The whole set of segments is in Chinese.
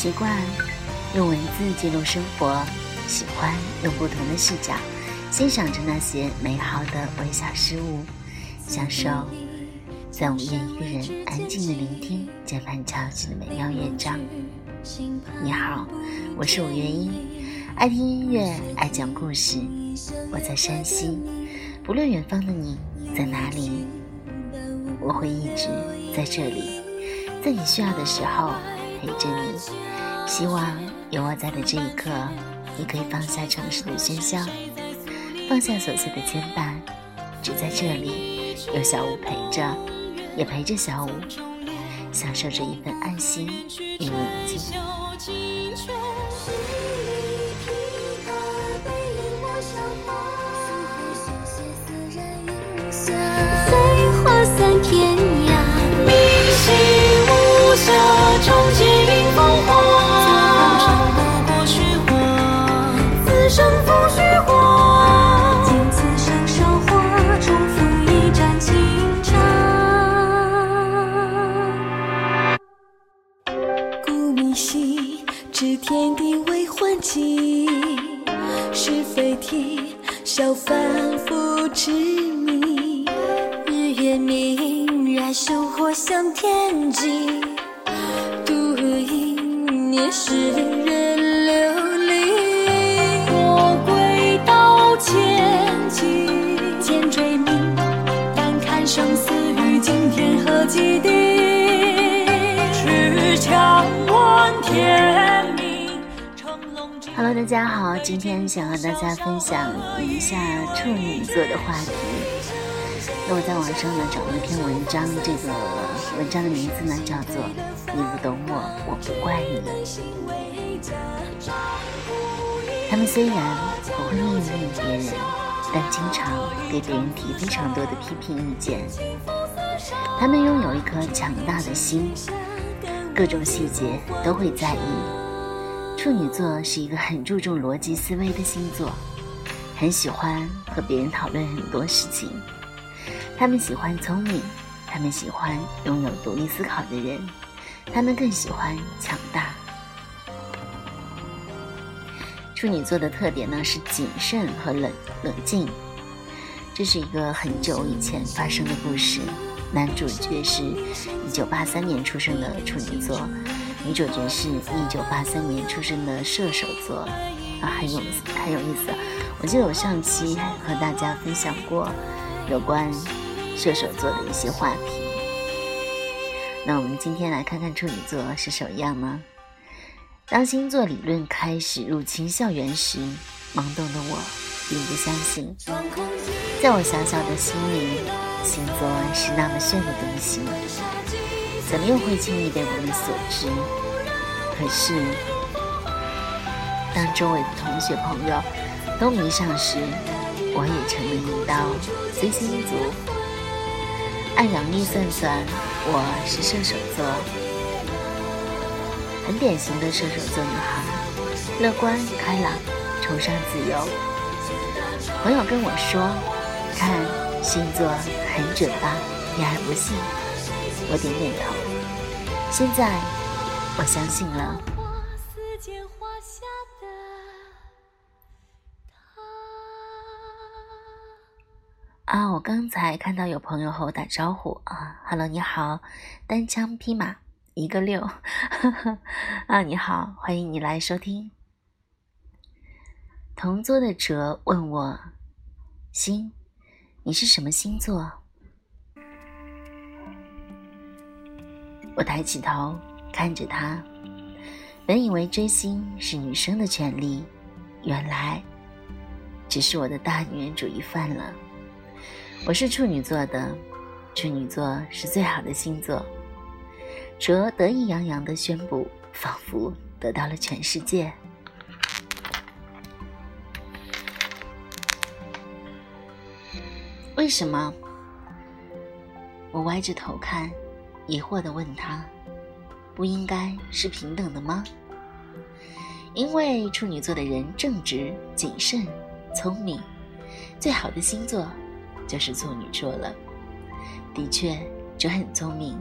习惯用文字记录生活，喜欢用不同的视角欣赏着那些美好的微小事物，享受在午夜一个人安静的聆听键盘敲起的美妙乐章。你好，我是五月一，爱听音乐，爱讲故事。我在山西，不论远方的你在哪里，我会一直在这里，在你需要的时候陪着你。希望有我在的这一刻，你可以放下城市的喧嚣，放下琐碎的牵绊，只在这里有小五陪着，也陪着小五，享受着一份安心与宁静。天际，独饮也是人流离。我归道千骑，剑追鸣，但看生死与今天何几地？持枪问天。Hello，大家好，今天想和大家分享一下处女座的话题。我在网上呢找了一篇文章，这个文章的名字呢叫做《你不懂我，我不怪你》。他们虽然不会命令别人，但经常给别人提非常多的批评意见。他们拥有一颗强大的心，各种细节都会在意。处女座是一个很注重逻辑思维的星座，很喜欢和别人讨论很多事情。他们喜欢聪明，他们喜欢拥有独立思考的人，他们更喜欢强大。处女座的特点呢是谨慎和冷冷静。这是一个很久以前发生的故事，男主角是一九八三年出生的处女座。女主角是一九八三年出生的射手座，啊，很有很有意思。我记得我上期和大家分享过有关射手座的一些话题。那我们今天来看看处女座是什么样呢？当星座理论开始入侵校园时，懵懂的我并不相信。在我小小的心里，星座是那么炫的东西。怎么又会轻易被我们所知？可是，当周围的同学朋友都迷上时，我也成了一道追星族。按阳历算算，我是射手座，很典型的射手座女孩，乐观开朗，崇尚自由。朋友跟我说：“看星座很准吧？你还不信？”我点点头。现在，我相信了。啊，我刚才看到有朋友和我打招呼啊，Hello，你好，单枪匹马一个六，啊，你好，欢迎你来收听。同桌的哲问我，星，你是什么星座？我抬起头看着他，本以为追星是女生的权利，原来只是我的大女人主义犯了。我是处女座的，处女座是最好的星座。哲得意洋洋的宣布，仿佛得到了全世界。为什么？我歪着头看。疑惑地问他：“不应该是平等的吗？因为处女座的人正直、谨慎、聪明，最好的星座就是处女座了。的确，就很聪明，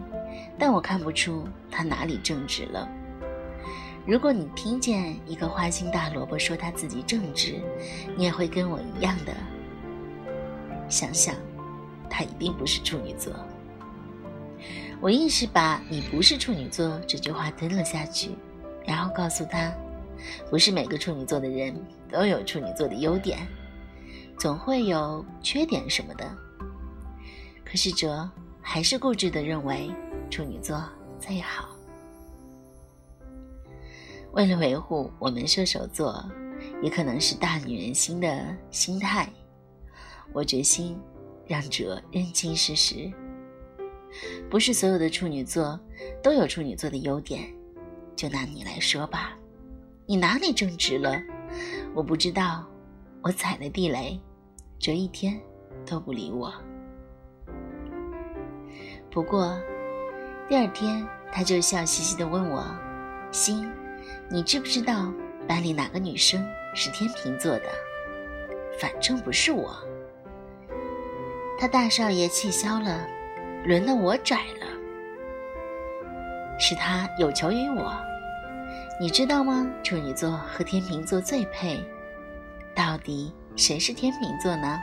但我看不出他哪里正直了。如果你听见一个花心大萝卜说他自己正直，你也会跟我一样的想想，他一定不是处女座。我硬是把你不是处女座这句话吞了下去，然后告诉他，不是每个处女座的人都有处女座的优点，总会有缺点什么的。可是哲还是固执的认为处女座最好。为了维护我们射手座，也可能是大女人心的心态，我决心让哲认清事实。不是所有的处女座都有处女座的优点。就拿你来说吧，你哪里正直了？我不知道，我踩了地雷，这一天都不理我。不过第二天，他就笑嘻嘻地问我：“心。”你知不知道班里哪个女生是天秤座的？反正不是我。他大少爷气消了，轮到我拽了。是他有求于我，你知道吗？处女座和天秤座最配，到底谁是天秤座呢？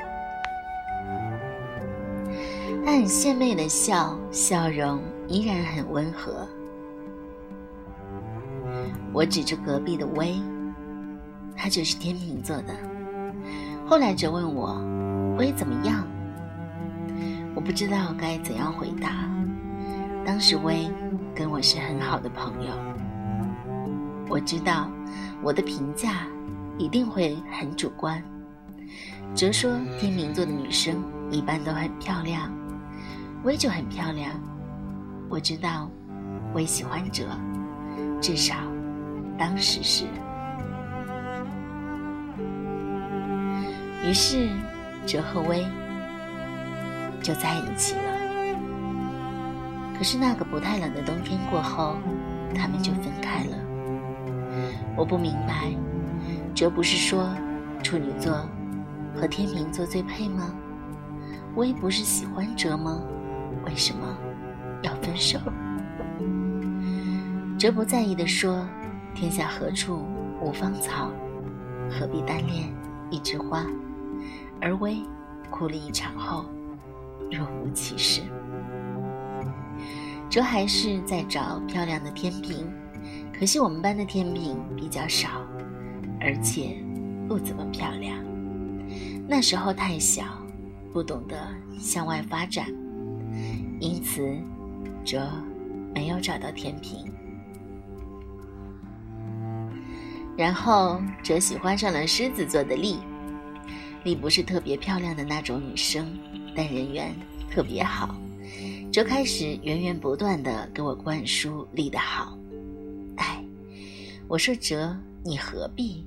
他很献媚的笑，笑容依然很温和。我指着隔壁的薇，他就是天秤座的。后来哲问我，薇怎么样？我不知道该怎样回答。当时薇跟我是很好的朋友。我知道我的评价一定会很主观。哲说天秤座的女生一般都很漂亮，薇就很漂亮。我知道薇喜欢哲，至少。当时是，于是哲和薇就在一起了。可是那个不太冷的冬天过后，他们就分开了。我不明白，哲不是说处女座和天秤座最配吗？薇不是喜欢哲吗？为什么要分手？哲不在意的说。天下何处无芳草，何必单恋一枝花？而薇哭了一场后，若无其事。哲还是在找漂亮的天平，可惜我们班的天平比较少，而且不怎么漂亮。那时候太小，不懂得向外发展，因此哲没有找到天平。然后，哲喜欢上了狮子座的丽。丽不是特别漂亮的那种女生，但人缘特别好。哲开始源源不断的给我灌输丽的好。哎，我说哲，你何必？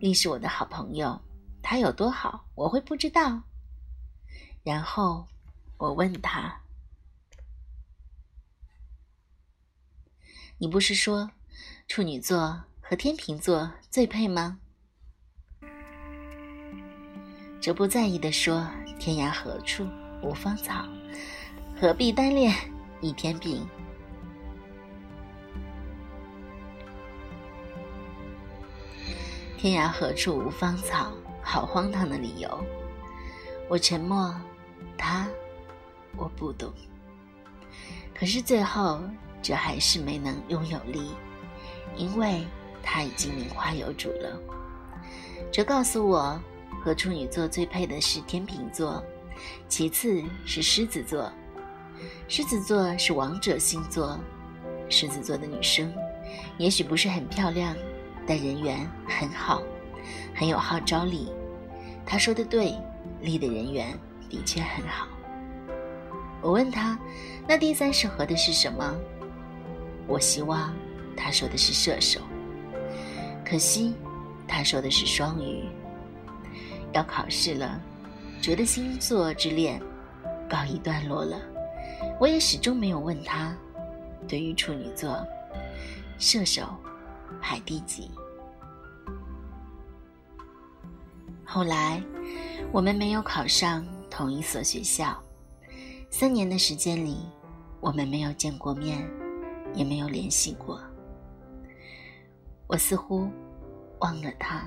丽是我的好朋友，他有多好，我会不知道？然后我问他：“你不是说处女座？”和天秤座最配吗？哲不在意的说：“天涯何处无芳草，何必单恋一天饼？”天涯何处无芳草，好荒唐的理由。我沉默，他我不懂。可是最后，这还是没能拥有力，因为。他已经名花有主了。这告诉我，和处女座最配的是天秤座，其次是狮子座。狮子座是王者星座。狮子座的女生也许不是很漂亮，但人缘很好，很有号召力。他说的对，丽的人缘的确很好。我问他，那第三适合的是什么？我希望他说的是射手。可惜，他说的是双鱼。要考试了，觉得星座之恋告一段落了。我也始终没有问他，对于处女座，射手排第几。后来，我们没有考上同一所学校，三年的时间里，我们没有见过面，也没有联系过。我似乎忘了他，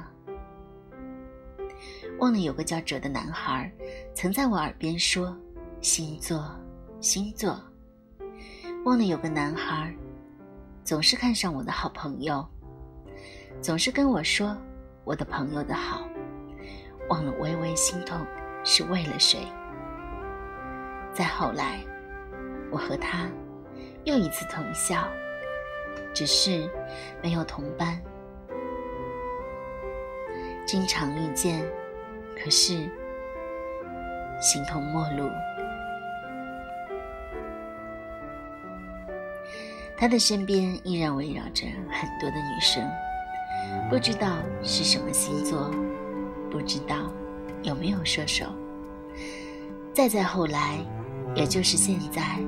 忘了有个叫哲的男孩曾在我耳边说星座，星座。忘了有个男孩总是看上我的好朋友，总是跟我说我的朋友的好。忘了微微心痛是为了谁。再后来，我和他又一次同校。只是没有同班，经常遇见，可是形同陌路。他的身边依然围绕着很多的女生，不知道是什么星座，不知道有没有射手。再再后来，也就是现在，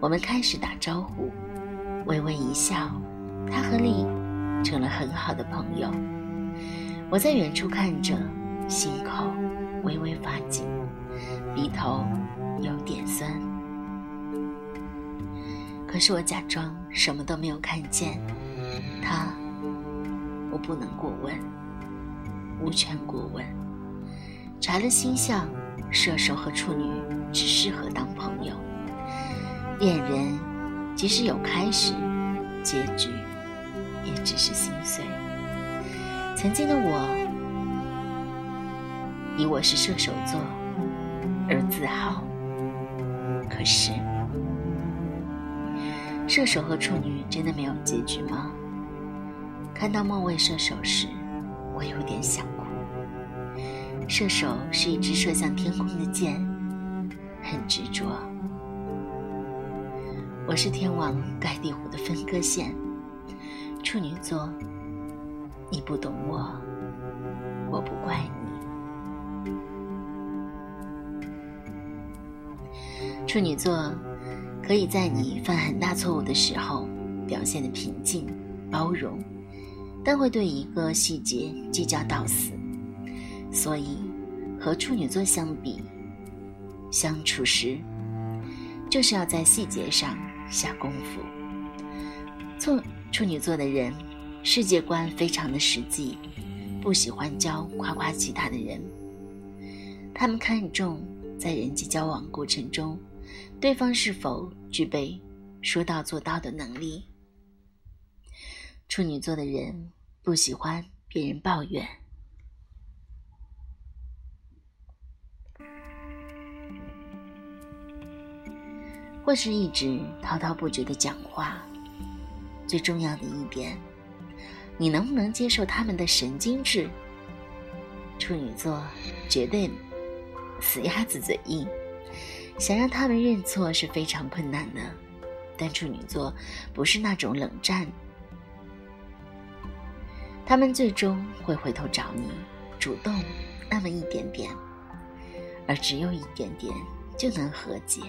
我们开始打招呼。微微一笑，他和你成了很好的朋友。我在远处看着，心口微微发紧，鼻头有点酸。可是我假装什么都没有看见。他，我不能过问，无权过问。查了星象，射手和处女只适合当朋友，恋人。即使有开始，结局也只是心碎。曾经的我，以我是射手座而自豪。可是，射手和处女真的没有结局吗？看到末位射手时，我有点想哭。射手是一支射向天空的箭，很执着。我是天王盖地虎的分割线，处女座，你不懂我，我不怪你。处女座可以在你犯很大错误的时候表现的平静包容，但会对一个细节计较到死。所以，和处女座相比，相处时就是要在细节上。下功夫。处处女座的人，世界观非常的实际，不喜欢交夸夸其谈的人。他们看重在人际交往过程中，对方是否具备说到做到的能力。处女座的人不喜欢别人抱怨。或是一直滔滔不绝的讲话。最重要的一点，你能不能接受他们的神经质？处女座绝对死鸭子嘴硬，想让他们认错是非常困难的。但处女座不是那种冷战，他们最终会回头找你，主动那么一点点，而只有一点点就能和解。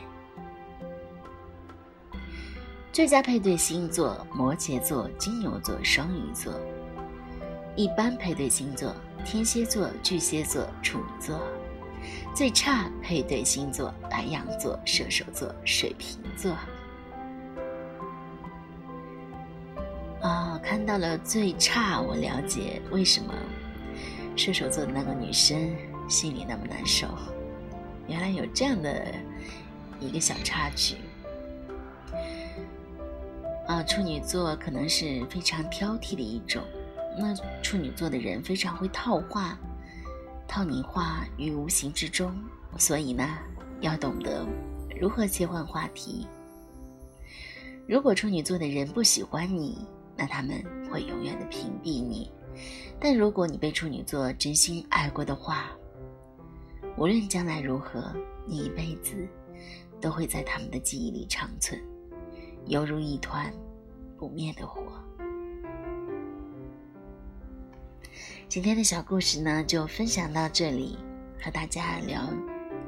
最佳配对星座：摩羯座、金牛座、双鱼座。一般配对星座：天蝎座、巨蟹座、处女座。最差配对星座：白羊座、射手座、水瓶座。看到了最差，我了解为什么射手座的那个女生心里那么难受。原来有这样的一个小插曲。啊，处女座可能是非常挑剔的一种。那处女座的人非常会套话，套你话于无形之中。所以呢，要懂得如何切换话题。如果处女座的人不喜欢你，那他们会永远的屏蔽你。但如果你被处女座真心爱过的话，无论将来如何，你一辈子都会在他们的记忆里长存。犹如一团不灭的火。今天的小故事呢，就分享到这里，和大家聊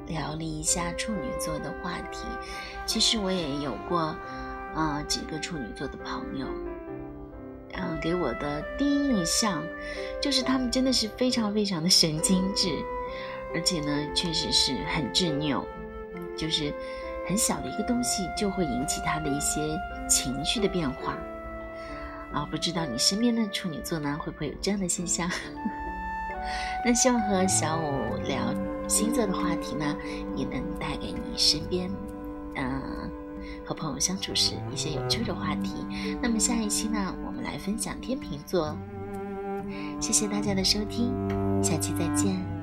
聊了一下处女座的话题。其实我也有过，啊，几个处女座的朋友，嗯，给我的第一印象就是他们真的是非常非常的神经质，而且呢，确实是很执拗，就是。很小的一个东西就会引起他的一些情绪的变化，啊，不知道你身边的处女座呢，会不会有这样的现象？那希望和小五聊星座的话题呢，也能带给你身边，嗯，和朋友相处时一些有趣的话题。那么下一期呢，我们来分享天秤座。谢谢大家的收听，下期再见。